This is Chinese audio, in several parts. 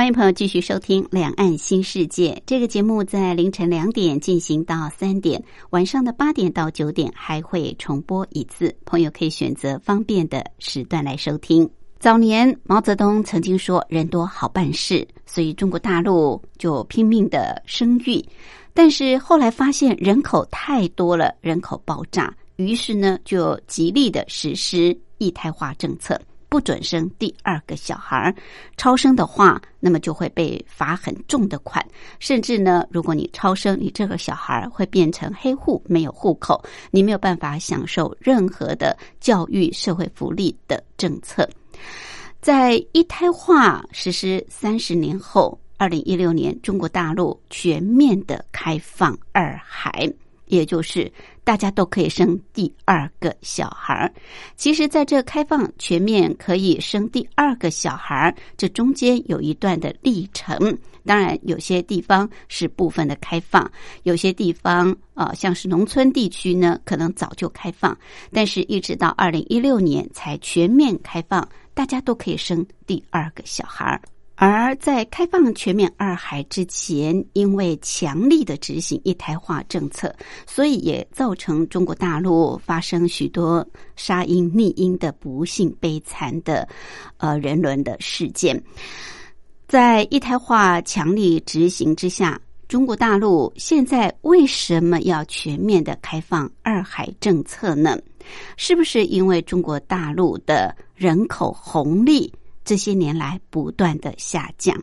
欢迎朋友继续收听《两岸新世界》这个节目，在凌晨两点进行到三点，晚上的八点到九点还会重播一次。朋友可以选择方便的时段来收听。早年毛泽东曾经说“人多好办事”，所以中国大陆就拼命的生育。但是后来发现人口太多了，人口爆炸，于是呢就极力的实施一胎化政策。不准生第二个小孩超生的话，那么就会被罚很重的款，甚至呢，如果你超生，你这个小孩会变成黑户，没有户口，你没有办法享受任何的教育、社会福利的政策。在一胎化实施三十年后，二零一六年，中国大陆全面的开放二孩。也就是大家都可以生第二个小孩儿。其实，在这开放全面可以生第二个小孩儿，这中间有一段的历程。当然，有些地方是部分的开放，有些地方啊，像是农村地区呢，可能早就开放，但是一直到二零一六年才全面开放，大家都可以生第二个小孩儿。而在开放全面二孩之前，因为强力的执行一胎化政策，所以也造成中国大陆发生许多杀婴溺婴的不幸悲惨的呃人伦的事件。在一胎化强力执行之下，中国大陆现在为什么要全面的开放二孩政策呢？是不是因为中国大陆的人口红利？这些年来不断的下降，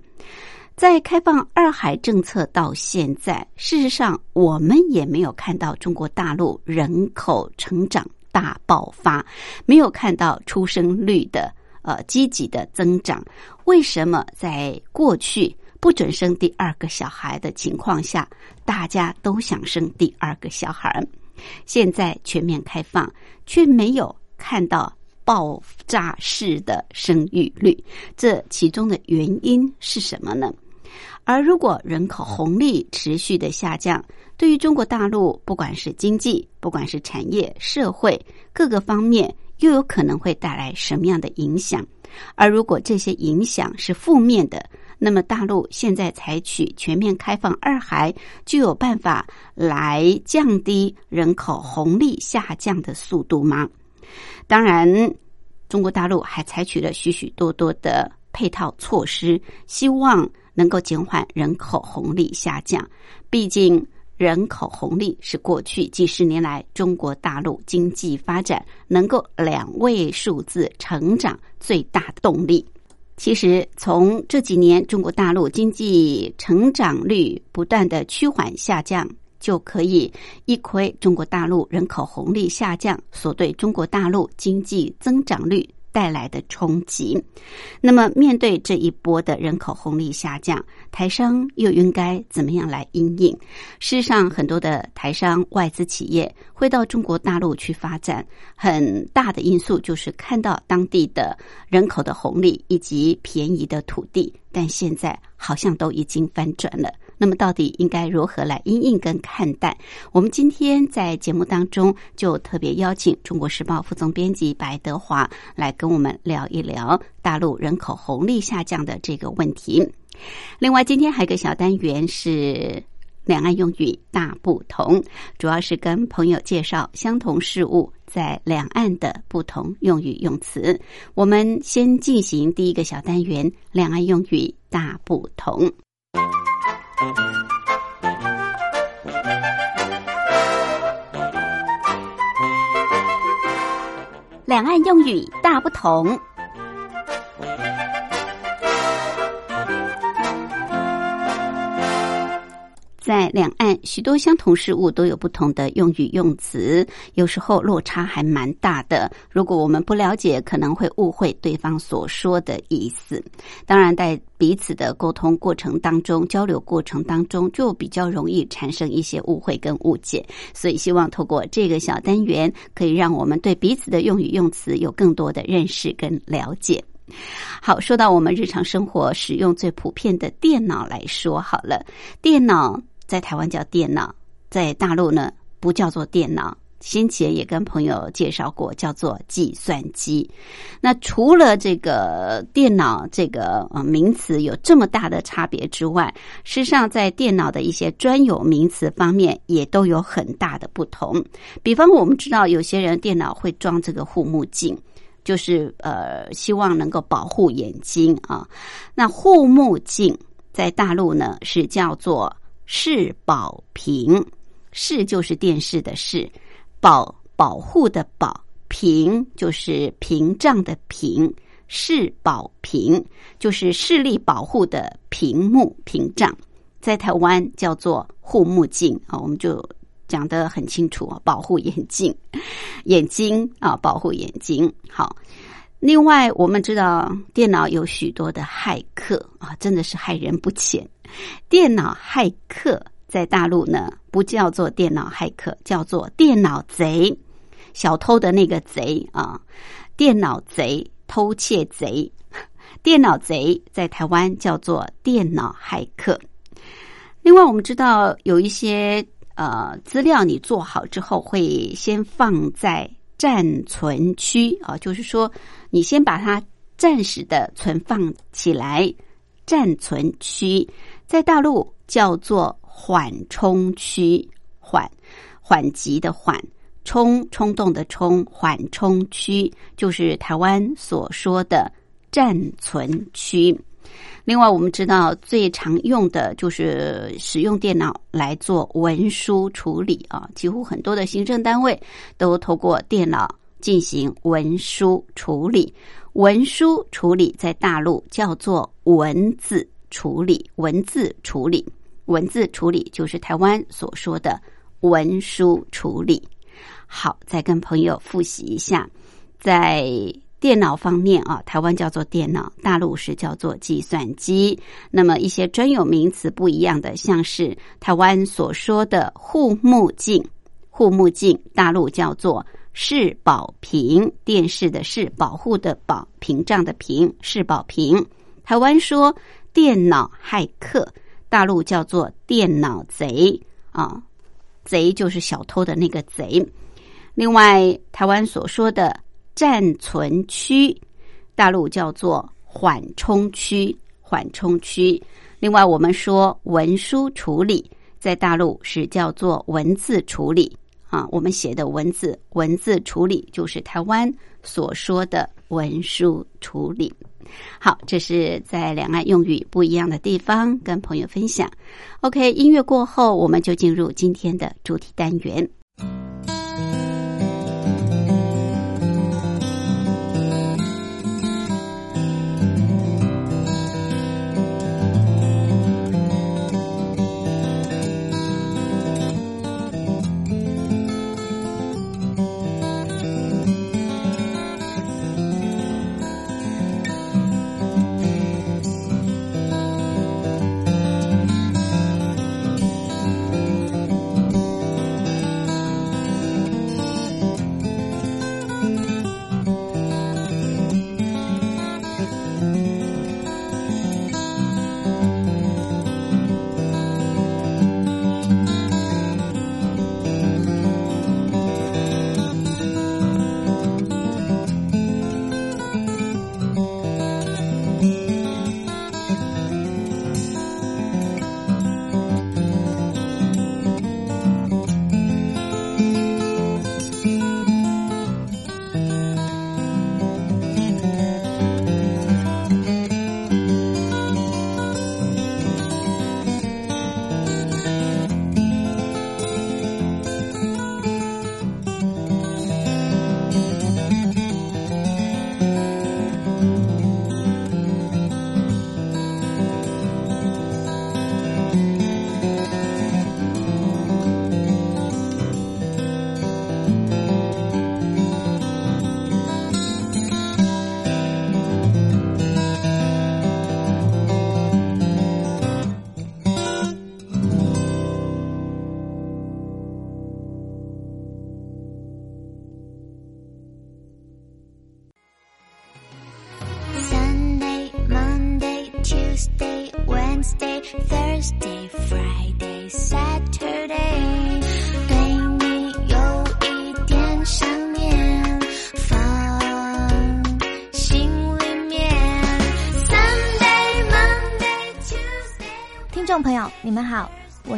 在开放二孩政策到现在，事实上我们也没有看到中国大陆人口成长大爆发，没有看到出生率的呃积极的增长。为什么在过去不准生第二个小孩的情况下，大家都想生第二个小孩？现在全面开放，却没有看到。爆炸式的生育率，这其中的原因是什么呢？而如果人口红利持续的下降，对于中国大陆，不管是经济，不管是产业、社会各个方面，又有可能会带来什么样的影响？而如果这些影响是负面的，那么大陆现在采取全面开放二孩，就有办法来降低人口红利下降的速度吗？当然，中国大陆还采取了许许多多的配套措施，希望能够减缓人口红利下降。毕竟，人口红利是过去几十年来中国大陆经济发展能够两位数字成长最大的动力。其实，从这几年中国大陆经济成长率不断的趋缓下降。就可以一窥中国大陆人口红利下降所对中国大陆经济增长率带来的冲击。那么，面对这一波的人口红利下降，台商又应该怎么样来应应？事实上，很多的台商外资企业会到中国大陆去发展，很大的因素就是看到当地的人口的红利以及便宜的土地，但现在好像都已经翻转了。那么，到底应该如何来应应跟看待？我们今天在节目当中就特别邀请《中国时报》副总编辑白德华来跟我们聊一聊大陆人口红利下降的这个问题。另外，今天还有个小单元是两岸用语大不同，主要是跟朋友介绍相同事物在两岸的不同用语用词。我们先进行第一个小单元：两岸用语大不同。两岸用语大不同。在两岸许多相同事物都有不同的用语用词，有时候落差还蛮大的。如果我们不了解，可能会误会对方所说的意思。当然，在彼此的沟通过程当中、交流过程当中，就比较容易产生一些误会跟误解。所以，希望透过这个小单元，可以让我们对彼此的用语用词有更多的认识跟了解。好，说到我们日常生活使用最普遍的电脑来说，好了，电脑。在台湾叫电脑，在大陆呢不叫做电脑。先前也跟朋友介绍过，叫做计算机。那除了这个电脑这个呃名词有这么大的差别之外，事实上在电脑的一些专有名词方面也都有很大的不同。比方我们知道，有些人电脑会装这个护目镜，就是呃希望能够保护眼睛啊。那护目镜在大陆呢是叫做。视保屏，视就是电视的视，保保护的保，屏就是屏障的屏，视保屏就是视力保护的屏幕屏障，在台湾叫做护目镜啊，我们就讲得很清楚啊，保护眼镜，眼睛啊，保护眼睛。好，另外我们知道电脑有许多的骇客啊，真的是害人不浅。电脑骇客在大陆呢，不叫做电脑骇客，叫做电脑贼，小偷的那个贼啊，电脑贼、偷窃贼，电脑贼在台湾叫做电脑骇客。另外，我们知道有一些呃资料，你做好之后会先放在暂存区啊，就是说你先把它暂时的存放起来，暂存区。在大陆叫做缓冲区，缓缓急的缓，冲冲动的冲，缓冲区就是台湾所说的暂存区。另外，我们知道最常用的就是使用电脑来做文书处理啊，几乎很多的行政单位都透过电脑进行文书处理。文书处理在大陆叫做文字。处理文字处理文字处理就是台湾所说的文书处理。好，再跟朋友复习一下，在电脑方面啊，台湾叫做电脑，大陆是叫做计算机。那么一些专有名词不一样的，像是台湾所说的护目镜，护目镜，大陆叫做视保屏，电视的视，保护的保，屏障的屏，视保屏。台湾说。电脑骇客，大陆叫做电脑贼啊，贼就是小偷的那个贼。另外，台湾所说的暂存区，大陆叫做缓冲区，缓冲区。另外，我们说文书处理，在大陆是叫做文字处理啊，我们写的文字，文字处理就是台湾所说的文书处理。好，这是在两岸用语不一样的地方跟朋友分享。OK，音乐过后，我们就进入今天的主题单元。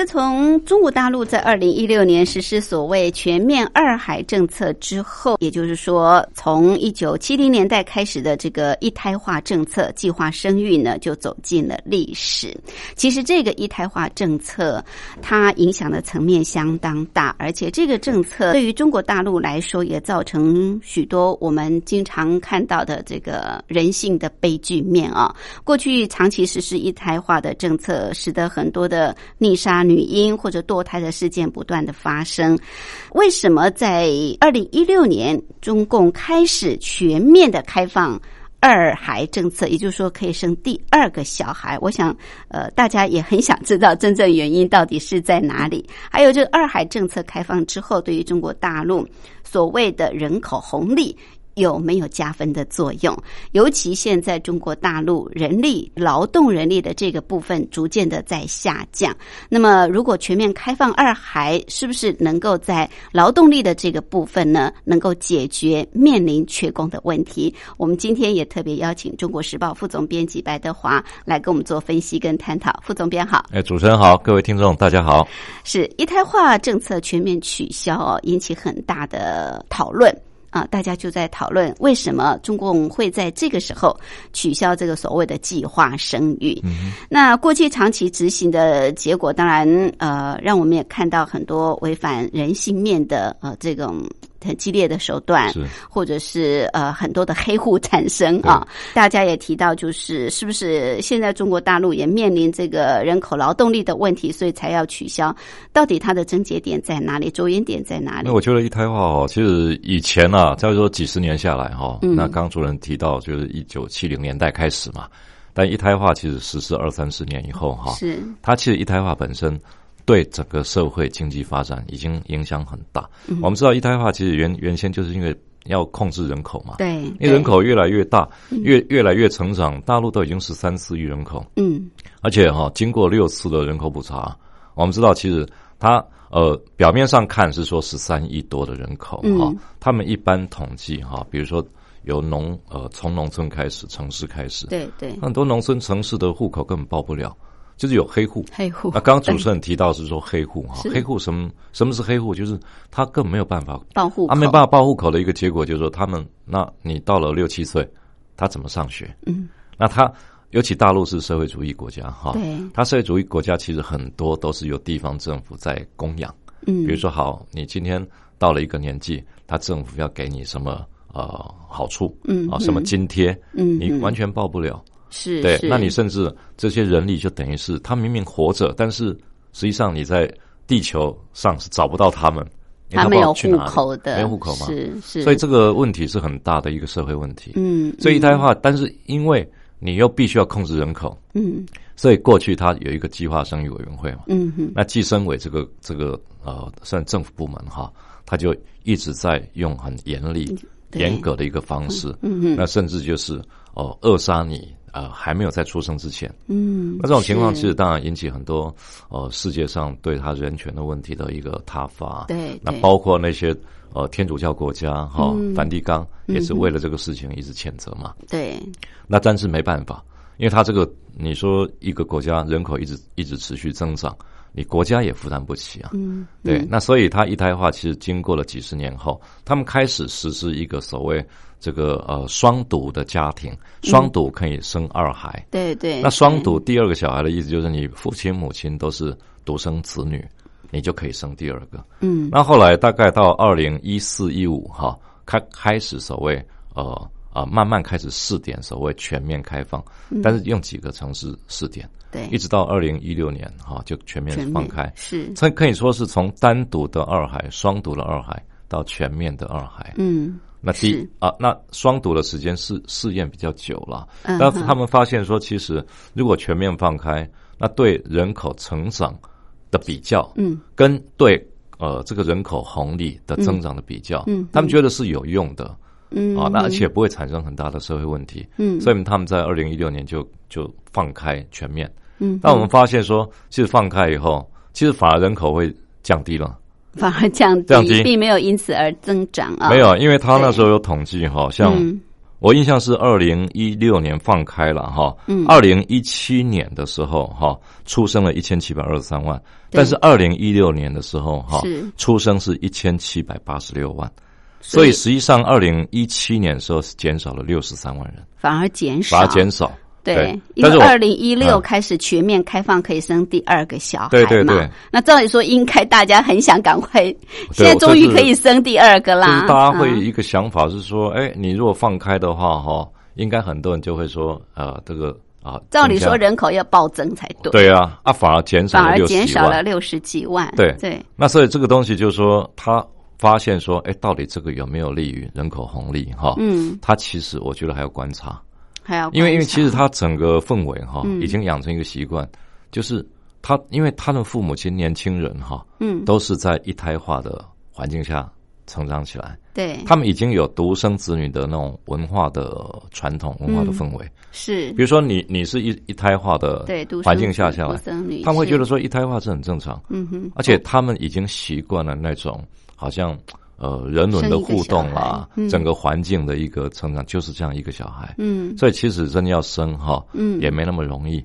自从中国大陆在二零一六年实施所谓全面二孩政策之后，也就是说，从一九七零年代开始的这个一胎化政策、计划生育呢，就走进了历史。其实，这个一胎化政策它影响的层面相当大，而且这个政策对于中国大陆来说，也造成许多我们经常看到的这个人性的悲剧面啊。过去长期实施一胎化的政策，使得很多的溺杀。女婴或者堕胎的事件不断的发生，为什么在二零一六年中共开始全面的开放二孩政策，也就是说可以生第二个小孩？我想，呃，大家也很想知道真正原因到底是在哪里。还有，这个二孩政策开放之后，对于中国大陆所谓的人口红利。有没有加分的作用？尤其现在中国大陆人力劳动人力的这个部分逐渐的在下降。那么，如果全面开放二孩，是不是能够在劳动力的这个部分呢，能够解决面临缺工的问题？我们今天也特别邀请《中国时报》副总编辑白德华来跟我们做分析跟探讨。副总编好，哎，主持人好，各位听众大家好。是一胎化政策全面取消哦，引起很大的讨论。啊，大家就在讨论为什么中共会在这个时候取消这个所谓的计划生育。那过去长期执行的结果，当然呃，让我们也看到很多违反人性面的呃这种。很激烈的手段，或者是呃很多的黑户产生啊。大家也提到，就是是不是现在中国大陆也面临这个人口劳动力的问题，所以才要取消？到底它的症结点在哪里？着眼点在哪里？那我觉得一胎化哦，其实以前啊，再说几十年下来哈，那刚主任提到就是一九七零年代开始嘛，但一胎化其实实施二三十年以后哈，是它其实一胎化本身。对整个社会经济发展已经影响很大。我们知道一胎化其实原原先就是因为要控制人口嘛，对，因为人口越来越大，越越来越成长，大陆都已经是三四亿人口，嗯，而且哈，经过六次的人口普查，我们知道其实它呃表面上看是说十三亿多的人口哈，他们一般统计哈，比如说由农呃从农村开始，城市开始，对对，很多农村城市的户口根本报不了。就是有黑户，黑户。那刚刚主持人提到是说黑户哈，黑户什么什么是黑户？就是他根本没有办法报户口，他没办法报户口的一个结果就是说，他们那你到了六七岁，他怎么上学？嗯，那他尤其大陆是社会主义国家哈，对，他社会主义国家其实很多都是由地方政府在供养。嗯，比如说好，你今天到了一个年纪，他政府要给你什么呃好处？嗯啊，什么津贴？嗯，你完全报不了。是对，那你甚至这些人力就等于是他明明活着，但是实际上你在地球上是找不到他们，他没有户口的，没有户口吗？是是，所以这个问题是很大的一个社会问题。嗯，这一胎化，但是因为你又必须要控制人口，嗯，所以过去他有一个计划生育委员会嘛，嗯哼，那计生委这个这个呃算政府部门哈，他就一直在用很严厉、严格的一个方式，嗯哼，那甚至就是哦扼杀你。呃，还没有在出生之前，嗯，那这种情况其实当然引起很多呃世界上对他人权的问题的一个挞伐，对，那包括那些呃天主教国家哈，梵蒂冈也是为了这个事情一直谴责嘛，对，那但是没办法，因为他这个你说一个国家人口一直一直持续增长，你国家也负担不起啊。嗯，对，那所以他一胎化其实经过了几十年后，他们开始实施一个所谓这个呃双独的家庭，双独可以生二孩。对对。那双独第二个小孩的意思就是你父亲母亲都是独生子女，你就可以生第二个。嗯。那后来大概到二零一四一五哈，开开始所谓呃。啊，慢慢开始试点所谓全面开放，但是用几个城市试点，对，一直到二零一六年哈就全面放开，是，这可以说是从单独的二孩、双独的二孩到全面的二孩。嗯，那第啊，那双独的时间试试验比较久了，但他们发现说，其实如果全面放开，那对人口成长的比较，嗯，跟对呃这个人口红利的增长的比较，嗯，他们觉得是有用的。嗯啊，那而且不会产生很大的社会问题，嗯，所以他们在二零一六年就就放开全面，嗯，那我们发现说，其实放开以后，其实反而人口会降低了，反而降低，降低，并没有因此而增长啊，没有，因为他那时候有统计哈，像我印象是二零一六年放开了哈，嗯，二零一七年的时候哈，出生了一千七百二十三万，但是二零一六年的时候哈，出生是一千七百八十六万。所以实际上，二零一七年的时候是减少了六十三万人，反而减少，反而减少。对，因为二零一六开始全面开放，可以生第二个小孩对对对。那照理说，应该大家很想赶快，现在终于可以生第二个啦。大家会一个想法是说，哎，你如果放开的话，哈，应该很多人就会说，呃，这个啊，照理说人口要暴增才对。对啊，啊，反而减少，反而减少了六十几万。对对。那所以这个东西就是说，他。发现说，哎，到底这个有没有利于人口红利？哈，嗯，他其实我觉得还要观察，还要因为因为其实他整个氛围哈，已经养成一个习惯，就是他因为他的父母亲年轻人哈，嗯，都是在一胎化的环境下成长起来，对，他们已经有独生子女的那种文化的传统文化的氛围，是，比如说你你是一一胎化的对环境下下来，他们会觉得说一胎化是很正常，嗯哼，而且他们已经习惯了那种。好像呃，人伦的互动啦，整个环境的一个成长就是这样一个小孩，嗯，所以其实真的要生哈，嗯，也没那么容易。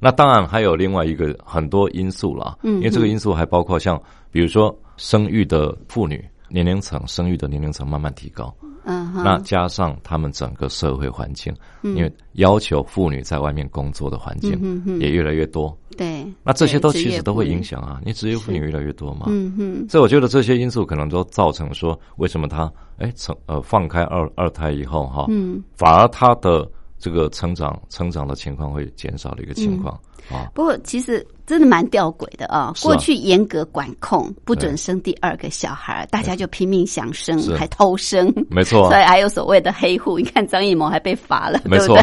那当然还有另外一个很多因素啦，嗯，因为这个因素还包括像比如说生育的妇女年龄层，生育的年龄层慢慢提高。嗯，那加上他们整个社会环境，因为要求妇女在外面工作的环境也越来越多，对，那这些都其实都会影响啊。你职业妇女越来越多嘛，嗯哼，所以我觉得这些因素可能都造成说，为什么他哎成呃放开二二胎以后哈，嗯，反而他的这个成长成长的情况会减少的一个情况啊。不过其实。真的蛮吊诡的啊！过去严格管控，不准生第二个小孩，大家就拼命想生，还偷生，没错。所以还有所谓的黑户。你看张艺谋还被罚了，没错。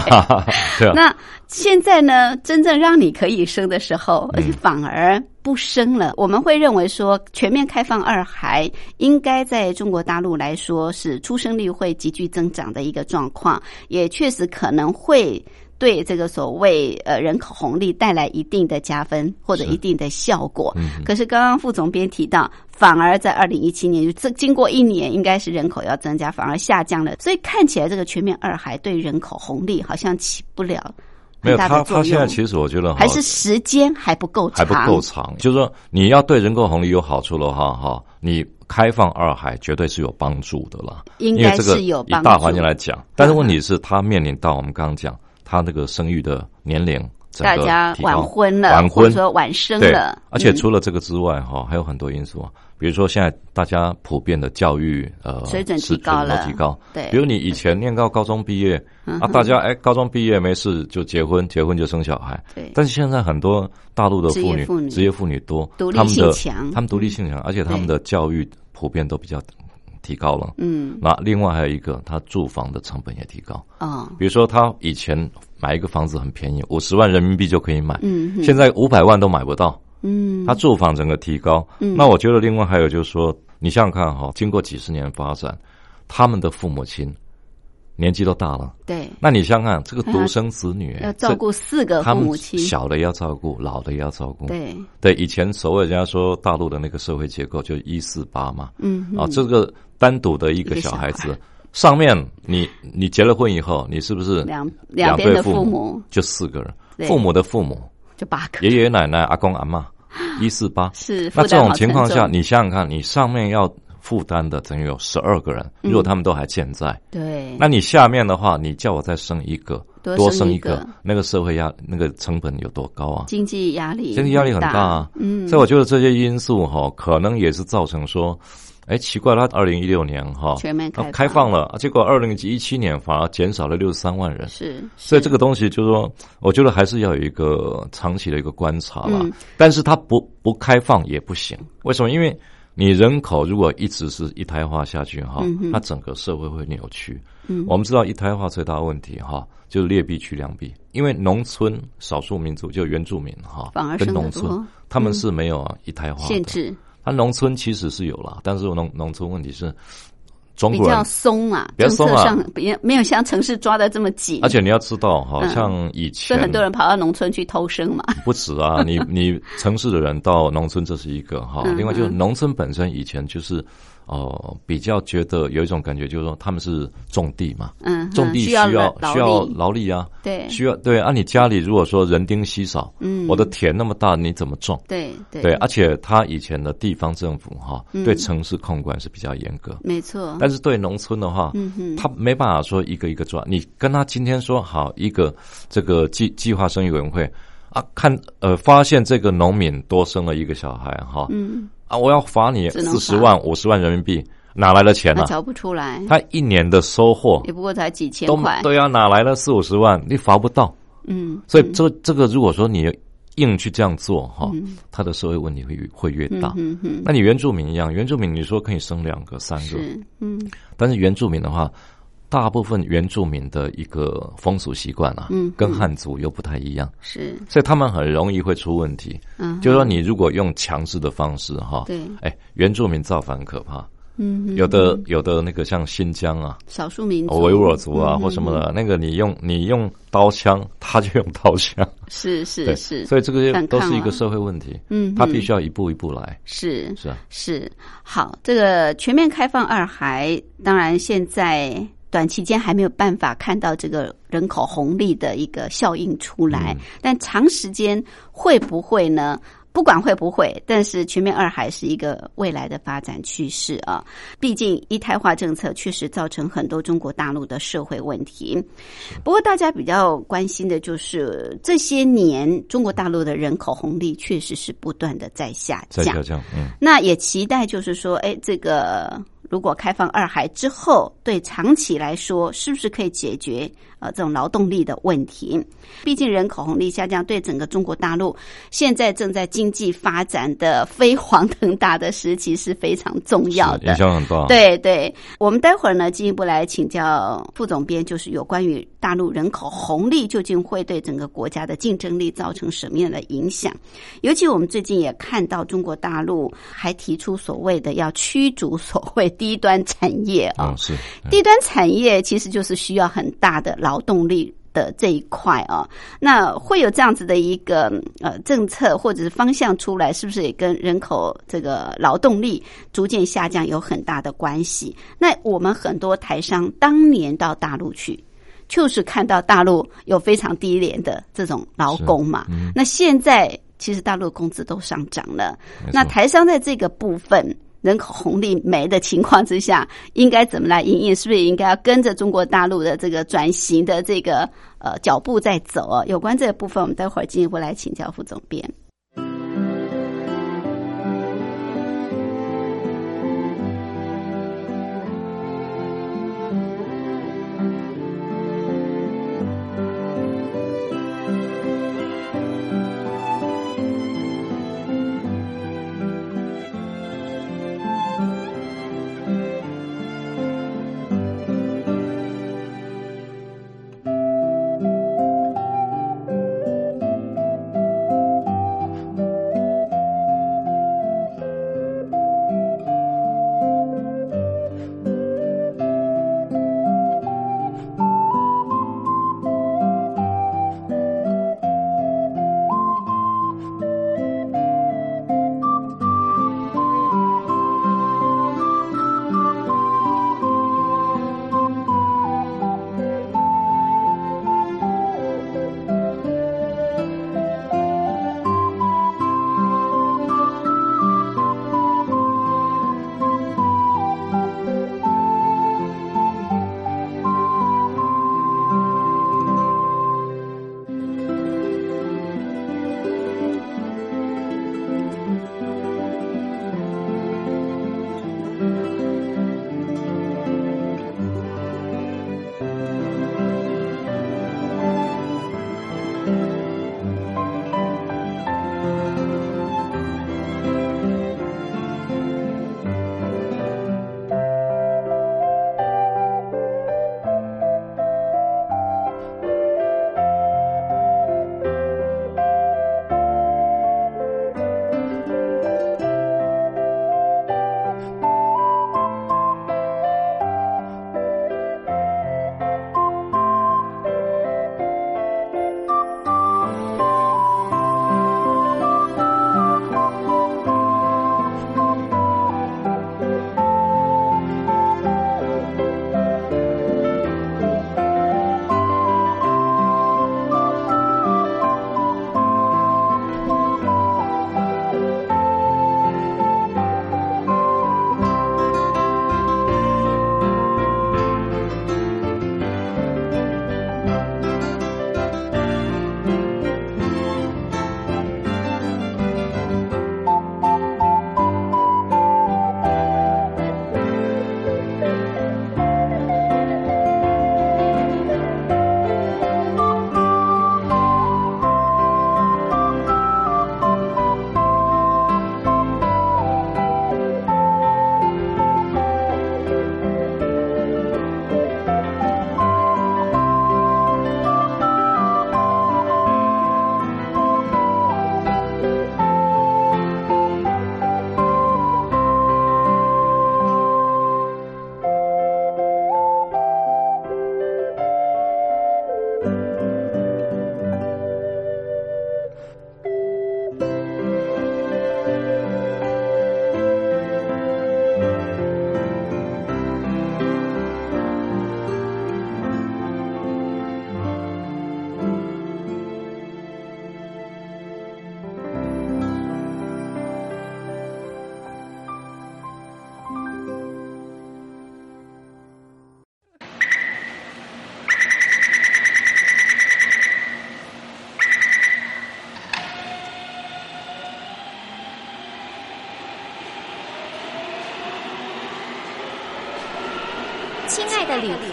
对。那现在呢？真正让你可以生的时候，而且反而不生了。我们会认为说，全面开放二孩，应该在中国大陆来说是出生率会急剧增长的一个状况，也确实可能会。对这个所谓呃人口红利带来一定的加分或者一定的效果，可是刚刚副总编提到，反而在二零一七年就这经过一年，应该是人口要增加，反而下降了，所以看起来这个全面二孩对人口红利好像起不了没有他他现在其实我觉得还是时间还不够长，还不够长。就是说你要对人口红利有好处的话，哈，你开放二孩绝对是有帮助的啦，应该是有以大环境来讲，但是问题是它面临到我们刚刚讲。他那个生育的年龄，大家晚婚了，晚婚说晚生了，而且除了这个之外，哈，还有很多因素啊。比如说现在大家普遍的教育，呃，水准提高了，提高。对，比如你以前念到高中毕业，啊，大家哎，高中毕业没事就结婚，结婚就生小孩。对。但是现在很多大陆的妇女，职业妇女多，独立性强他们独立性强，而且他们的教育普遍都比较。提高了，嗯，那另外还有一个，他住房的成本也提高。啊。比如说，他以前买一个房子很便宜，五十万人民币就可以买，嗯，现在五百万都买不到，嗯，他住房整个提高，嗯，那我觉得另外还有就是说，你想想看哈，经过几十年发展，他们的父母亲。年纪都大了，对，那你想想，这个独生子女要照顾四个父母亲，小的要照顾，老的也要照顾，对。对。以前所谓人家说大陆的那个社会结构就一四八嘛，嗯。啊，这个单独的一个小孩子，上面你你结了婚以后，你是不是两两边的父母就四个人，父母的父母。就八个，爷爷奶奶、阿公阿妈一四八。是。那这种情况下，你想想看，你上面要负担的等于有十二个人，如果他们都还健在，对，那你下面的话，你叫我再生一个，多生一个，那个社会压那个成本有多高啊？经济压力，经济压力很大啊。嗯，所以我觉得这些因素哈，可能也是造成说。哎，奇怪，他二零一六年哈全面开开放了，结果二零一七年反而减少了六十三万人。是，所以这个东西就是说，我觉得还是要有一个长期的一个观察了。但是它不不开放也不行，为什么？因为你人口如果一直是一胎化下去哈，它整个社会会扭曲。嗯，我们知道一胎化最大的问题哈，就是劣币驱良币，因为农村少数民族就原住民哈，反而跟农村他们是没有一胎化限制。它农村其实是有了，但是农农村问题是，中国比较松啊，比较松啊，别没有像城市抓的这么紧。而且你要知道，好像以前，很多人跑到农村去偷生嘛。不止啊，你你城市的人到农村这是一个哈，另外就是农村本身以前就是。哦，比较觉得有一种感觉，就是说他们是种地嘛，嗯，种地需要需要劳力啊，对，需要对。啊，你家里如果说人丁稀少，嗯，我的田那么大，你怎么种？对对，而且他以前的地方政府哈，对城市控管是比较严格，没错。但是对农村的话，嗯哼，他没办法说一个一个抓。你跟他今天说好一个这个计计划生育委员会啊，看呃，发现这个农民多生了一个小孩哈，嗯。啊！我要罚你四十万、五十万人民币，哪来的钱呢？找不出来。他一年的收获也不过才几千块。对啊，哪来的四五十万？你罚不到。嗯。所以这这个，如果说你硬去这样做哈，他的社会问题会会越大。嗯嗯。那你原住民一样，原住民你说可以生两个、三个，嗯。但是原住民的话。大部分原住民的一个风俗习惯啊，嗯，跟汉族又不太一样，是，所以他们很容易会出问题。嗯，就是说你如果用强制的方式哈，对，哎，原住民造反可怕。嗯，有的有的那个像新疆啊，少数民族。维吾尔族啊或什么的，那个你用你用刀枪，他就用刀枪，是是是，所以这个都是一个社会问题。嗯，他必须要一步一步来。是是啊，是。好，这个全面开放二孩，当然现在。短期间还没有办法看到这个人口红利的一个效应出来，但长时间会不会呢？不管会不会，但是全面二孩是一个未来的发展趋势啊！毕竟一胎化政策确实造成很多中国大陆的社会问题。不过大家比较关心的就是这些年中国大陆的人口红利确实是不断的在下降，在下降。嗯，那也期待就是说，哎，这个。如果开放二孩之后，对长期来说，是不是可以解决呃这种劳动力的问题？毕竟人口红利下降，对整个中国大陆现在正在经济发展的飞黄腾达的时期是非常重要的，影响很大。对对，我们待会儿呢进一步来请教副总编，就是有关于大陆人口红利究竟会对整个国家的竞争力造成什么样的影响？尤其我们最近也看到中国大陆还提出所谓的要驱逐所谓。低端产业啊，是低端产业，其实就是需要很大的劳动力的这一块啊。那会有这样子的一个呃政策或者是方向出来，是不是也跟人口这个劳动力逐渐下降有很大的关系？那我们很多台商当年到大陆去，就是看到大陆有非常低廉的这种劳工嘛。那现在其实大陆工资都上涨了，那台商在这个部分。人口红利没的情况之下，应该怎么来营运？是不是应该要跟着中国大陆的这个转型的这个呃脚步在走？有关这个部分，我们待会儿进一步来请教副总编。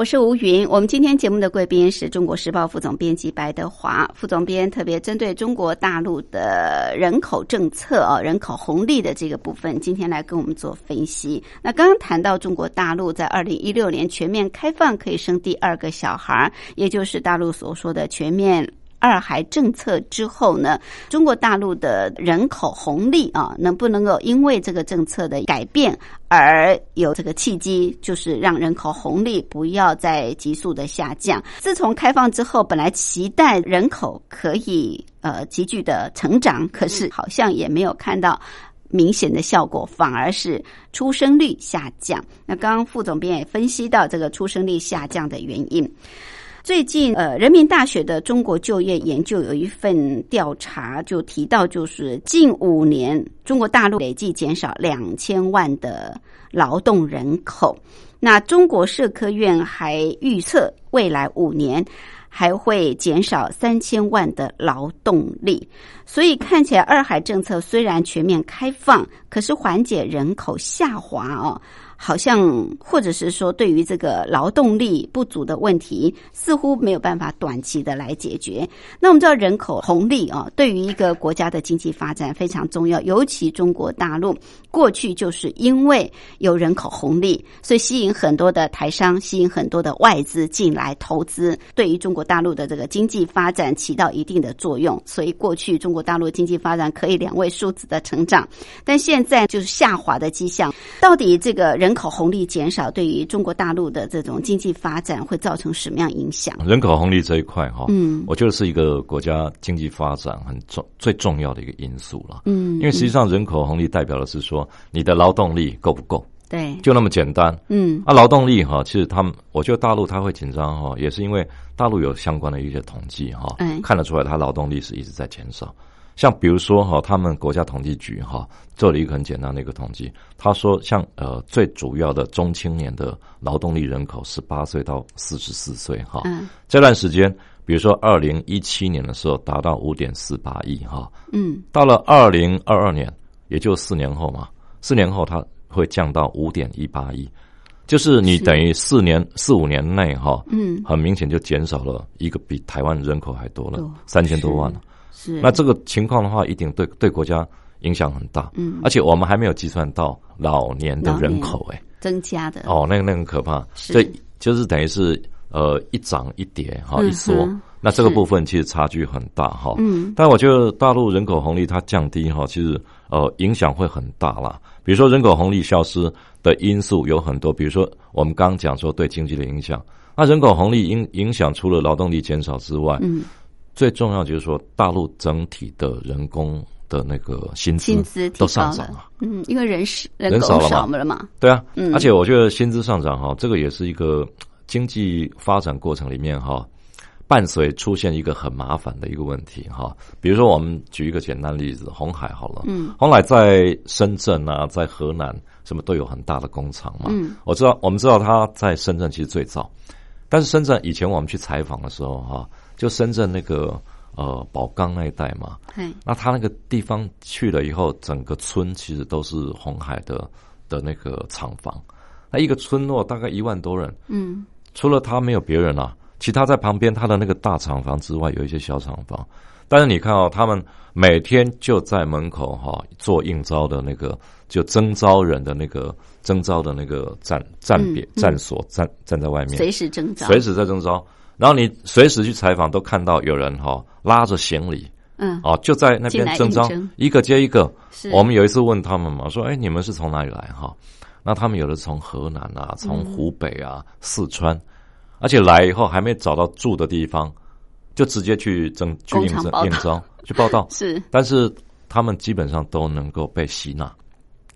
我是吴云，我们今天节目的贵宾是中国时报副总编辑白德华副总编，特别针对中国大陆的人口政策啊、人口红利的这个部分，今天来跟我们做分析。那刚刚谈到中国大陆在二零一六年全面开放，可以生第二个小孩，也就是大陆所说的全面。二孩政策之后呢，中国大陆的人口红利啊，能不能够因为这个政策的改变而有这个契机，就是让人口红利不要再急速的下降？自从开放之后，本来期待人口可以呃急剧的成长，可是好像也没有看到明显的效果，反而是出生率下降。那刚刚副总编也分析到这个出生率下降的原因。最近，呃，人民大学的中国就业研究有一份调查，就提到，就是近五年中国大陆累计减少两千万的劳动人口。那中国社科院还预测，未来五年还会减少三千万的劳动力。所以看起来，二孩政策虽然全面开放，可是缓解人口下滑哦。好像，或者是说，对于这个劳动力不足的问题，似乎没有办法短期的来解决。那我们知道，人口红利啊，对于一个国家的经济发展非常重要。尤其中国大陆过去就是因为有人口红利，所以吸引很多的台商，吸引很多的外资进来投资，对于中国大陆的这个经济发展起到一定的作用。所以过去中国大陆经济发展可以两位数字的成长，但现在就是下滑的迹象。到底这个人？人口红利减少，对于中国大陆的这种经济发展会造成什么样影响？人口红利这一块，哈，嗯，我觉得是一个国家经济发展很重最重要的一个因素了，嗯，因为实际上人口红利代表的是说你的劳动力够不够，对，就那么简单，嗯，啊，劳动力哈，其实他们，我觉得大陆他会紧张哈，也是因为大陆有相关的一些统计哈，看得出来他劳动力是一直在减少。像比如说哈，他们国家统计局哈做了一个很简单的一个统计，他说像呃最主要的中青年的劳动力人口十八岁到四十四岁哈，这段时间，比如说二零一七年的时候达到五点四八亿哈，嗯，到了二零二二年，也就四年后嘛，四年后它会降到五点一八亿，就是你等于四年四五年内哈，嗯，很明显就减少了一个比台湾人口还多了三千多万了。是，那这个情况的话，一定对对国家影响很大。嗯，而且我们还没有计算到老年的人口，哎，增加的哦，那个那个可怕。所以就是等于是呃一涨一跌哈，一缩。那这个部分其实差距很大哈。嗯，但我觉得大陆人口红利它降低哈，其实呃影响会很大啦。比如说人口红利消失的因素有很多，比如说我们刚讲说对经济的影响，那人口红利影影响除了劳动力减少之外，嗯。最重要就是说，大陆整体的人工的那个薪资都上涨了。嗯，因为人少人口少了嘛。对啊，而且我觉得薪资上涨哈，这个也是一个经济发展过程里面哈，伴随出现一个很麻烦的一个问题哈。比如说，我们举一个简单例子，红海好了，嗯，红海在深圳啊，在河南什么都有很大的工厂嘛。嗯，我知道，我们知道他在深圳其实最早，但是深圳以前我们去采访的时候哈。就深圳那个呃宝钢那一带嘛，那他那个地方去了以后，整个村其实都是红海的的那个厂房，那一个村落大概一万多人，嗯，除了他没有别人了，其他在旁边他的那个大厂房之外，有一些小厂房，但是你看哦，他们每天就在门口哈做应招的那个，就征招人的那个征招的那个站站别站所站站在外面，随时征招，随时在征招。然后你随时去采访，都看到有人哈拉着行李，嗯，哦就在那边征招，一个接一个。我们有一次问他们嘛，说哎你们是从哪里来哈？那他们有的从河南啊，从湖北啊，四川，而且来以后还没找到住的地方，就直接去征去应征应招去报道。是，但是他们基本上都能够被吸纳，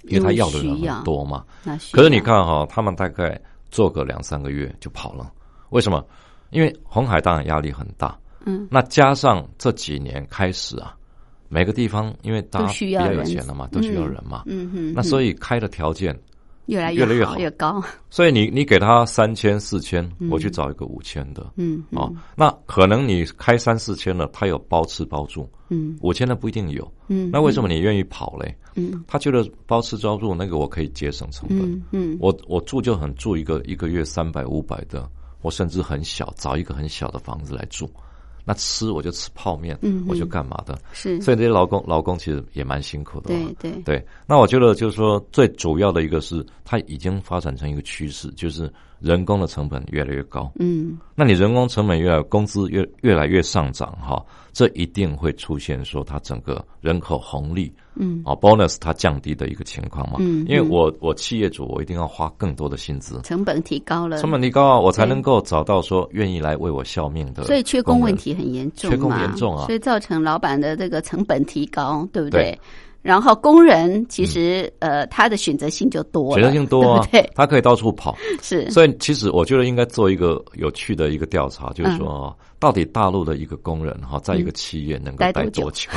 因为他要的人很多嘛。可是你看哈，他们大概做个两三个月就跑了，为什么？因为红海当然压力很大，嗯，那加上这几年开始啊，每个地方因为大家比较有钱了嘛，都需要人嘛，嗯哼，那所以开的条件。越来越来越好，越高。所以你你给他三千四千，我去找一个五千的，嗯，哦，那可能你开三四千的，他有包吃包住，嗯，五千的不一定有，嗯，那为什么你愿意跑嘞？嗯，他觉得包吃包住那个我可以节省成本，嗯，我我住就很住一个一个月三百五百的，我甚至很小找一个很小的房子来住。那吃我就吃泡面，嗯，我就干嘛的？是，所以这些劳工劳工其实也蛮辛苦的。对对对。那我觉得就是说，最主要的一个是，它已经发展成一个趋势，就是人工的成本越来越高。嗯，那你人工成本越来，工资越越来越上涨，哈，这一定会出现说它整个人口红利。嗯，啊，bonus 它降低的一个情况嘛，嗯，因为我我企业主我一定要花更多的薪资，成本提高了，成本提高啊，我才能够找到说愿意来为我效命的，所以缺工问题很严重，缺工严重啊，所以造成老板的这个成本提高，对不对？然后工人其实呃他的选择性就多，选择性多啊，对，他可以到处跑，是，所以其实我觉得应该做一个有趣的一个调查，就是说到底大陆的一个工人哈，在一个企业能够待多久？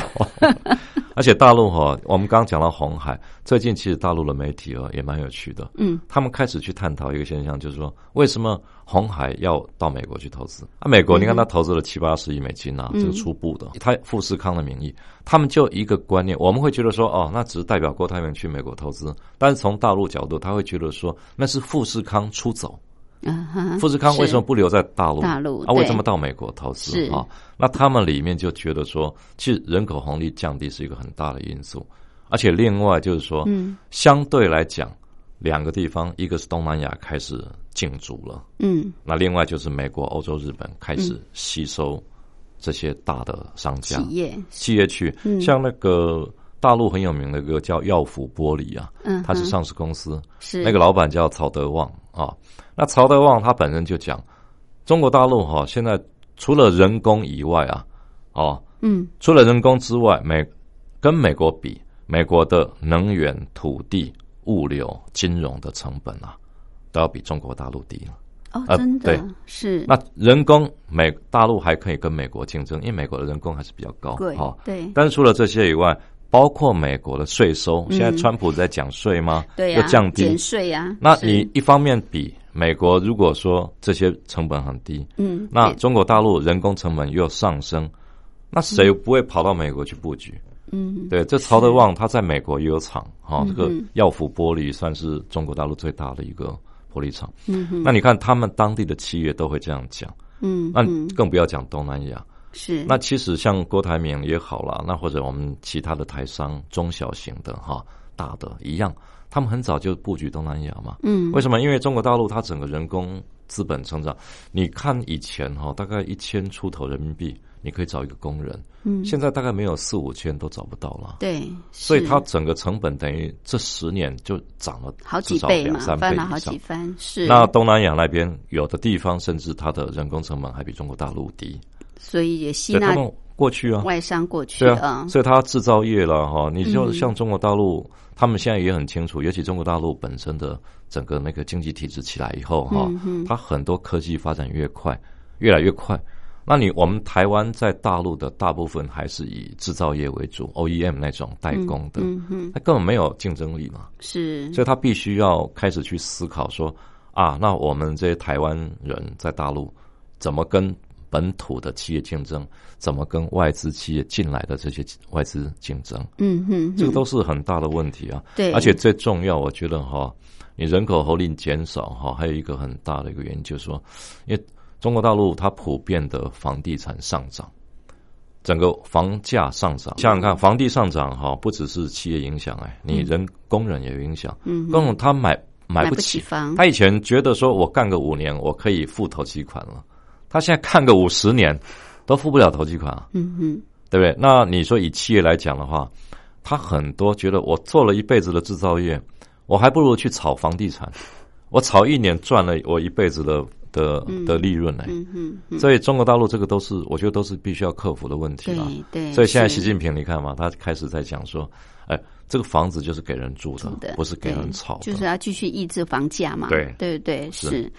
而且大陆哈，我们刚刚讲到红海，最近其实大陆的媒体啊也蛮有趣的，嗯，他们开始去探讨一个现象，就是说为什么红海要到美国去投资？啊，美国你看他投资了七八十亿美金啊，这个初步的，他富士康的名义，他们就一个观念，我们会觉得说哦，那只是代表郭台铭去美国投资，但是从大陆角度，他会觉得说那是富士康出走。富士康为什么不留在大陆？大陆啊，为什么到美国投资？啊？那他们里面就觉得说，其实人口红利降低是一个很大的因素，而且另外就是说，嗯，相对来讲，两个地方，一个是东南亚开始进驻了，嗯，那另外就是美国、欧洲、日本开始吸收这些大的商家企业。企业去，像那个大陆很有名的一个叫耀福玻璃啊，嗯，它是上市公司，是。那个老板叫曹德旺啊。那曹德旺他本身就讲，中国大陆哈现在除了人工以外啊，哦，嗯，除了人工之外，美跟美国比，美国的能源、土地、物流、金融的成本啊，都要比中国大陆低了。哦，真的对是。那人工美大陆还可以跟美国竞争，因为美国的人工还是比较高，哦。对。但是除了这些以外，包括美国的税收，现在川普在讲税吗？对呀，降低减税呀。那你一方面比。美国如果说这些成本很低，嗯，那中国大陆人工成本又上升，那谁不会跑到美国去布局？嗯，对，这曹德旺他在美国也有厂，哈，这个耀福玻璃算是中国大陆最大的一个玻璃厂。嗯，那你看他们当地的企业都会这样讲，嗯，那更不要讲东南亚。是，那其实像郭台铭也好了，那或者我们其他的台商中小型的哈大的一样。他们很早就布局东南亚嘛，嗯，为什么？因为中国大陆它整个人工资本成长，你看以前哈，大概一千出头人民币，你可以找一个工人，嗯，现在大概没有四五千都找不到了，对，所以它整个成本等于这十年就涨了好几倍嘛，翻了好几番，是。那东南亚那边有的地方甚至它的人工成本还比中国大陆低，所以也吸纳过去啊，外商过去啊，所以它制造业了哈，你就像中国大陆。他们现在也很清楚，尤其中国大陆本身的整个那个经济体制起来以后，哈，它很多科技发展越快，越来越快。那你我们台湾在大陆的大部分还是以制造业为主，OEM 那种代工的，它根本没有竞争力嘛。是，所以它必须要开始去思考说，啊，那我们这些台湾人在大陆怎么跟？本土的企业竞争怎么跟外资企业进来的这些外资竞争？嗯哼，这个都是很大的问题啊。对，而且最重要，我觉得哈，你人口红利减少哈，还有一个很大的一个原因就是说，因为中国大陆它普遍的房地产上涨，整个房价上涨。想想看，房地上涨哈，不只是企业影响哎，你人工人也有影响。嗯，工人他买买不起房，他以前觉得说我干个五年，我可以付头期款了。他现在看个五十年，都付不了投机款啊，嗯嗯，对不对？那你说以企业来讲的话，他很多觉得我做了一辈子的制造业，我还不如去炒房地产，我炒一年赚了我一辈子的的的利润呢。嗯嗯，所以中国大陆这个都是我觉得都是必须要克服的问题了。对对，所以现在习近平你看嘛，他开始在讲说哎。这个房子就是给人住的，不是给人炒的，就是要继续抑制房价嘛。对对对，是。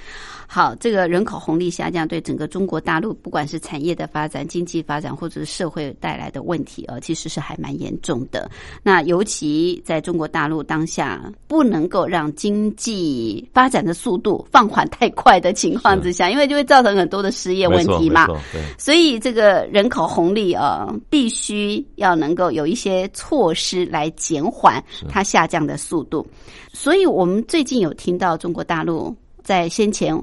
好，这个人口红利下降，对整个中国大陆，不管是产业的发展、经济发展，或者是社会带来的问题啊，其实是还蛮严重的。那尤其在中国大陆当下，不能够让经济发展的速度放缓太快的情况之下，因为就会造成很多的失业问题嘛。所以这个人口红利啊，必须要能够有一些措施来减。减缓它下降的速度，所以我们最近有听到中国大陆在先前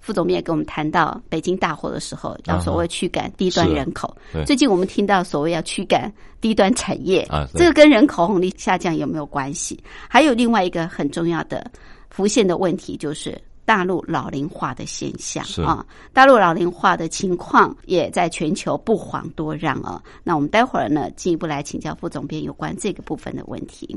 副总也跟我们谈到北京大火的时候，要所谓驱赶低端人口。最近我们听到所谓要驱赶低端产业，这个跟人口红利下降有没有关系？还有另外一个很重要的浮现的问题就是。大陆老龄化的现象啊，大陆老龄化的情况也在全球不遑多让啊。那我们待会儿呢，进一步来请教副总编有关这个部分的问题。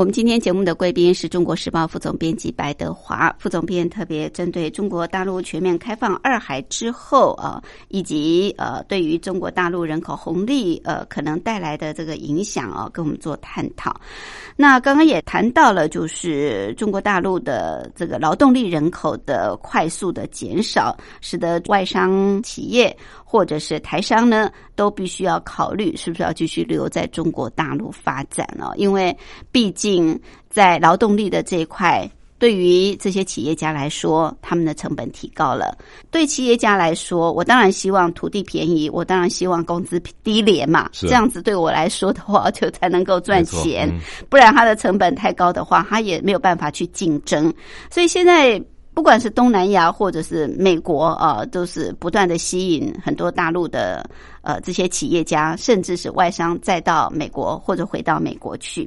我们今天节目的贵宾是中国时报副总编辑白德华副总编，特别针对中国大陆全面开放二海之后啊，以及呃对于中国大陆人口红利呃可能带来的这个影响啊，跟我们做探讨。那刚刚也谈到了，就是中国大陆的这个劳动力人口的快速的减少，使得外商企业或者是台商呢，都必须要考虑是不是要继续留在中国大陆发展了，因为毕竟。在劳动力的这一块，对于这些企业家来说，他们的成本提高了。对企业家来说，我当然希望土地便宜，我当然希望工资低廉嘛。这样子对我来说的话，就才能够赚钱。不然，它的成本太高的话，它也没有办法去竞争。所以现在。不管是东南亚或者是美国啊，都是不断的吸引很多大陆的呃这些企业家，甚至是外商再到美国或者回到美国去。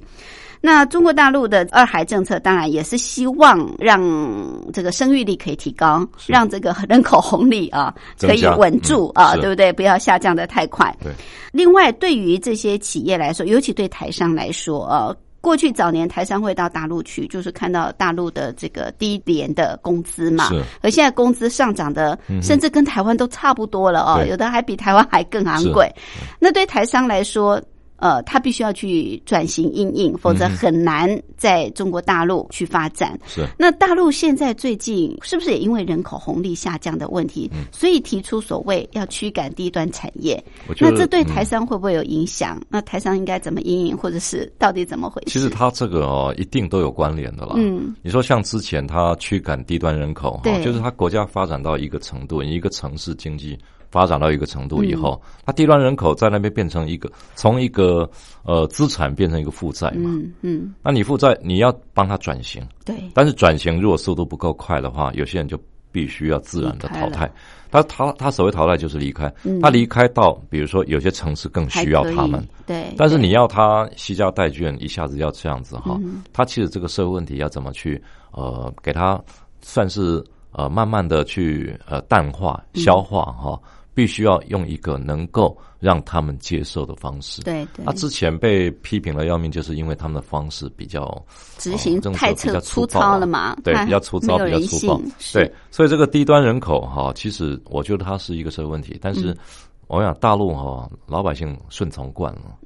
那中国大陆的二孩政策当然也是希望让这个生育力可以提高，让这个人口红利啊可以稳住啊，对不对？不要下降的太快。对。另外，对于这些企业来说，尤其对台商来说啊。过去早年台商会到大陆去，就是看到大陆的这个低廉的工资嘛。而现在工资上涨的，甚至跟台湾都差不多了哦，有的还比台湾还更昂贵。那对台商来说。呃，他必须要去转型应应，否则很难在中国大陆去发展。是。那大陆现在最近是不是也因为人口红利下降的问题，所以提出所谓要驱赶低端产业？那这对台商会不会有影响？那台商应该怎么应应，或者是到底怎么回事？其实他这个哦，一定都有关联的啦。嗯。你说像之前他驱赶低端人口，哈，就是他国家发展到一个程度，一个城市经济。发展到一个程度以后，它低端人口在那边变成一个从一个呃资产变成一个负债嘛，嗯嗯，那你负债你要帮他转型，对，但是转型如果速度不够快的话，有些人就必须要自然的淘汰。他他他所谓淘汰就是离开，他离开到比如说有些城市更需要他们，对，但是你要他惜家带眷一下子要这样子哈，他其实这个社会问题要怎么去呃给他算是呃慢慢的去呃淡化消化哈。必须要用一个能够让他们接受的方式。对对。他之前被批评了要命，就是因为他们的方式比较执行太粗粗糙了嘛？对，比较粗糙，比较粗暴。对，所以这个低端人口哈，其实我觉得它是一个社会问题。但是我想大陆哈，老百姓顺从惯了，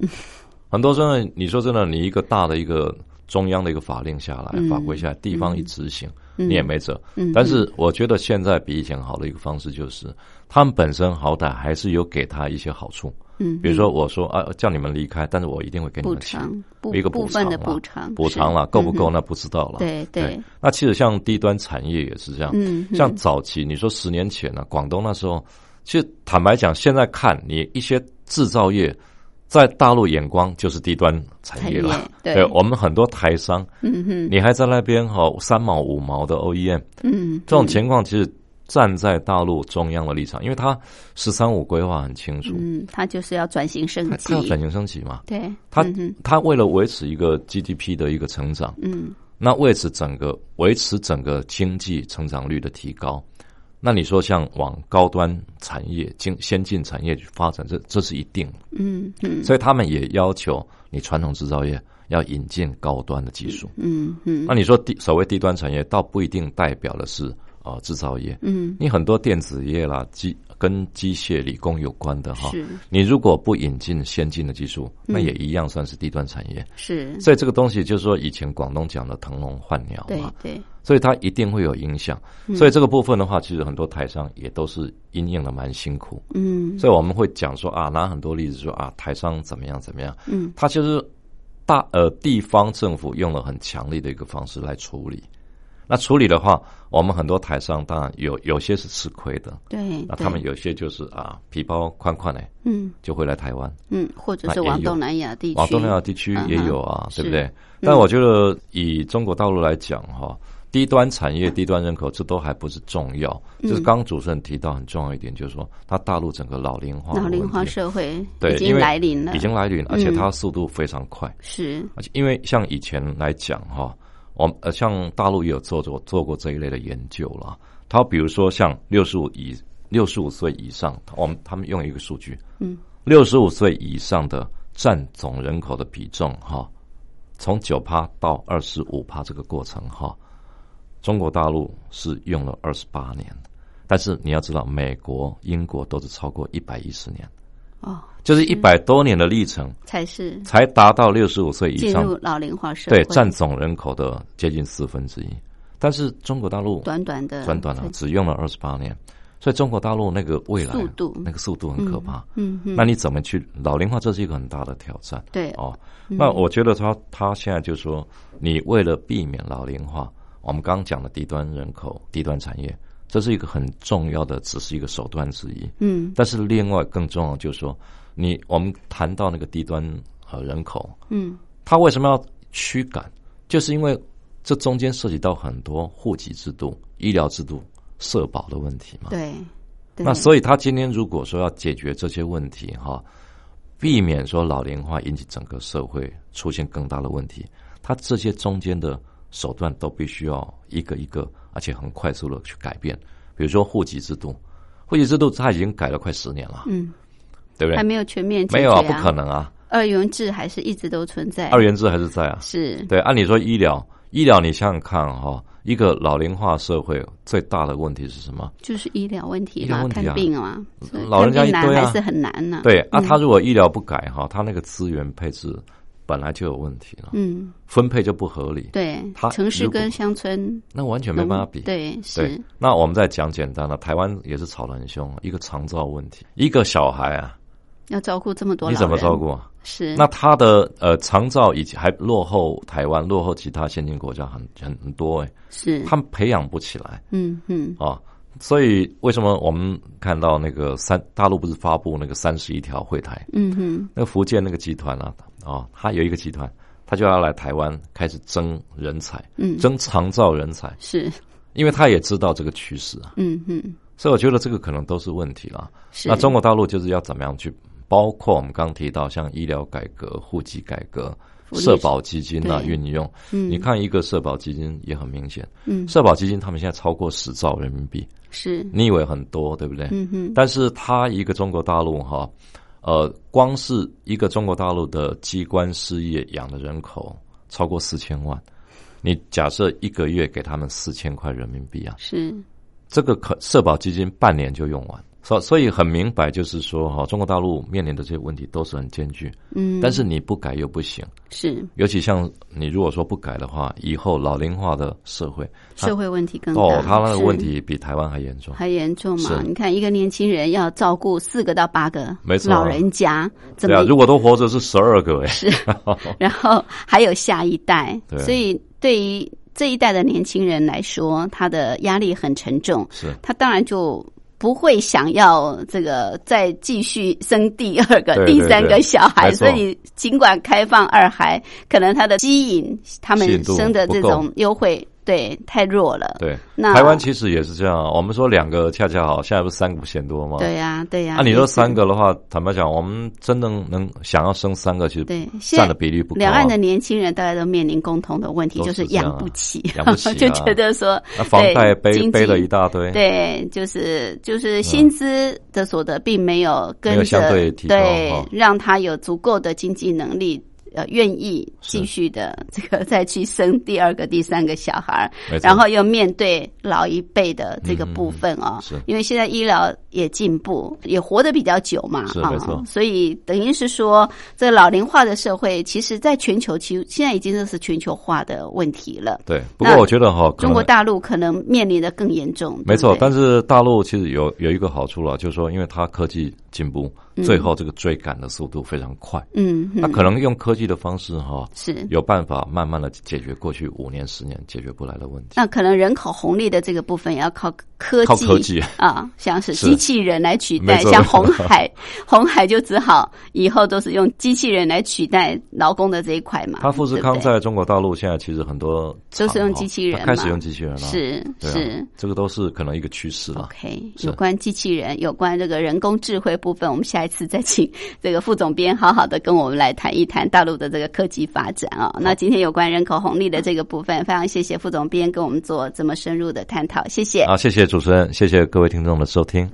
很多真的，你说真的，你一个大的一个中央的一个法令下来，法规下来，地方一执行。你也没辙，但是我觉得现在比以前好的一个方式就是，他们本身好歹还是有给他一些好处，嗯，比如说我说啊叫你们离开，但是我一定会给你们钱，一个部分的补偿，补偿了够不够那不知道了，对对。那其实像低端产业也是这样，嗯，像早期你说十年前呢，广东那时候，其实坦白讲，现在看你一些制造业。在大陆眼光就是低端产业了，对。我们很多台商，嗯哼，你还在那边哈三毛五毛的 OEM，嗯，这种情况其实站在大陆中央的立场，因为他“十三五”规划很清楚，嗯，他就是要转型升级，他要转型升级嘛，对，他他为了维持一个 GDP 的一个成长，嗯，那为此整个维持整个经济成长率的提高。那你说像往高端产业、经先进产业去发展，这这是一定。嗯嗯，所以他们也要求你传统制造业要引进高端的技术。嗯嗯，那你说低所谓低端产业，倒不一定代表的是啊制造业。嗯，你很多电子业啦、机跟机械理工有关的哈，你如果不引进先进的技术，那也一样算是低端产业。是，所以这个东西就是说，以前广东讲的腾笼换鸟嘛。对对。所以它一定会有影响，所以这个部分的话，其实很多台商也都是应应的蛮辛苦。嗯，所以我们会讲说啊，拿很多例子说啊，台商怎么样怎么样。嗯，他就是大呃地方政府用了很强力的一个方式来处理。那处理的话，我们很多台商当然有有些是吃亏的，对，那他们有些就是啊皮包宽宽的，嗯就会来台湾，嗯，或者是往东南亚地区，往东南亚地区也有啊，嗯对不对？但我觉得以中国大陆来讲哈，低端产业、低端人口这都还不是重要，嗯就是刚刚主持人提到很重要一点，就是说它大陆整个老龄化老龄化社会对，已经来临了，已经来临，而且嗯它速度非常快，是而且因为像以前来讲哈，我们呃像大陆也有做做做过这一类的研究了。他比如说像六十五以六十五岁以上，我们他们用一个数据，嗯，六十五岁以上的占总人口的比重哈，从九趴到二十五趴这个过程哈，中国大陆是用了二十八年，但是你要知道，美国、英国都是超过一百一十年，哦，就是一百多年的历程。才是才达到六十五岁以上进入，老龄化社会，对占总人口的接近四分之一。但是中国大陆短短的短短的只用了二十八年，所以中国大陆那个未来速度那个速度很可怕。嗯嗯，那你怎么去老龄化？这是一个很大的挑战对哦。那我觉得他他现在就说，你为了避免老龄化，我们刚刚讲的低端人口、低端产业，这是一个很重要的，只是一个手段之一。嗯但是另外更重要就是说，你我们谈到那个低端和人口，嗯他为什么要驱赶？就是因为这中间涉及到很多户籍制度、医疗制度、社保的问题嘛。对，对那所以他今天如果说要解决这些问题哈，避免说老龄化引起整个社会出现更大的问题，他这些中间的手段都必须要一个一个，而且很快速的去改变。比如说户籍制度，户籍制度它已经改了快十年了，嗯对不对？还没有全面没有啊，不可能啊，二元制还是一直都存在，二元制还是在啊。是对，按理说医疗，医疗你想想看哈、一个老龄化社会最大的问题是什么？就是医疗问题嘛，看病嘛，老人家一堆啊难还是很难呢。对啊，嗯他如果医疗不改哈，他那个资源配置本来就有问题了，嗯，分配就不合理，对他，城市跟乡村那完全没办法比。对，是，那我们再讲简单的，台湾也是吵得很凶，一个长照问题，一个小孩啊，要照顾这么多，你怎么照？顾啊？是那他的呃长照以及还落后台湾，落后其他先进国家很很很多哎，是，他们培养不起来。嗯嗯啊，所以为什么我们看到那个三大陆不是发布那个三十一条会台？嗯哼，那个福建那个集团啊，啊，他有一个集团，他就要来台湾开始争人才，嗯，争长造人才，是，因为他也知道这个趋势啊，嗯嗯，所以我觉得这个可能都是问题啦。是。那中国大陆就是要怎么样去，包括我们刚提到像医疗改革、户籍改革。社保基金啊，运用，嗯。你看一个社保基金也很明显，嗯。社保基金他们现在超过十兆人民币，是，你以为很多，对不对？嗯哼，但是他一个中国大陆哈，呃，光是一个中国大陆的机关事业养的人口超过四千万，你假设一个月给他们四千块人民币啊，是，这个可社保基金半年就用完，所所以很明白，就是说哈，中国大陆面临的这些问题都是很艰巨，嗯，但是你不改又不行，是。尤其像你如果说不改的话，以后老龄化的社会，社会问题更大，哦，他那个问题比台湾还严重。还严重嘛？你看，一个年轻人要照顾四个到八个没错。啊老人家，怎对啊，么如果都活着是十二个哎，是？然后还有下一代，对所以对于这一代的年轻人来说，他的压力很沉重，是。他当然就。不会想要这个再继续生第二个、对第三个小孩，所以尽管开放二孩，可能他的吸引他们生的这种优惠，对太弱了。对，那台湾其实也是这样啊。我们说两个恰恰好，现在不是三个不嫌多吗？对呀、对呀、啊，你说三个的话，坦白讲，我们真正能想要生三个，其实对，占的比例不。两岸的年轻人大家都面临共同的问题，都就是养不起，养不起啊 就觉得说那房贷背背了一大堆，对，就是就是薪资的所得并没有跟着对让他有足够的经济能力。呃，愿意继续的这个再去生第二个、第三个小孩儿然后又面对老一辈的这个部分哦，是因为现在医疗也进步，也活得比较久嘛，啊是没错所以等于是说，这老龄化的社会，其实在全球其实现在已经是全球化的问题了。对。不过我觉得哈，中国大陆可能面临的更严重，没错，对对但是大陆其实有有一个好处了，就是说，因为它科技进步，最后这个追赶的速度非常快。嗯，那可能用科技的方式哈，是有办法慢慢的解决过去五年十年解决不来的问题。那可能人口红利的这个部分也要靠科技，靠科技啊，像是是机器人来取代，像红海，红海就只好以后都是用机器人来取代劳工的这一块嘛。他富士康在中国大陆现在其实很多都是用机器人开始用机器人了，是啊是。这个都是可能一个趋势了。OK，有关机器人、有关这个人工智慧部分，我们下一次再请这个副总编好好的跟我们来谈一谈大陆的这个科技发展啊、那今天有关人口红利的这个部分，非常谢谢副总编跟我们做这么深入的探讨，谢谢。好，谢谢主持人，谢谢各位听众的收听。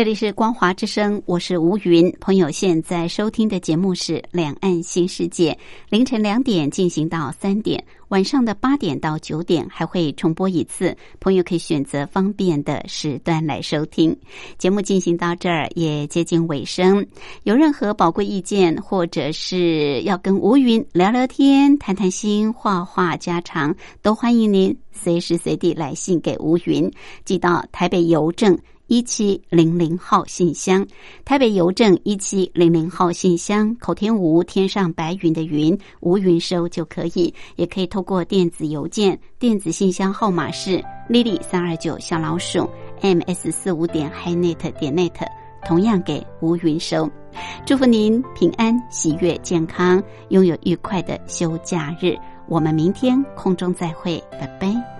这里是光华之声，我是吴云。朋友现在收听的节目是《两岸新世界》，凌晨两点进行到三点，晚上的八点到九点还会重播一次。朋友可以选择方便的时段来收听。节目进行到这儿也接近尾声，有任何宝贵意见，或者是要跟吴云聊聊天、谈谈心、话话家常，都欢迎您随时随地来信给吴云，寄到台北邮政。一七零零号信箱，台北邮政一七零零号信箱，口天吴天上白云的云，吴云收就可以，也可以透过电子邮件，电子信箱号码是 lily 三二九小老鼠 ms 四五点 hinet 点 net，同样给吴云收。祝福您平安喜悦健康，拥有愉快的休假日。我们明天空中再会，拜拜。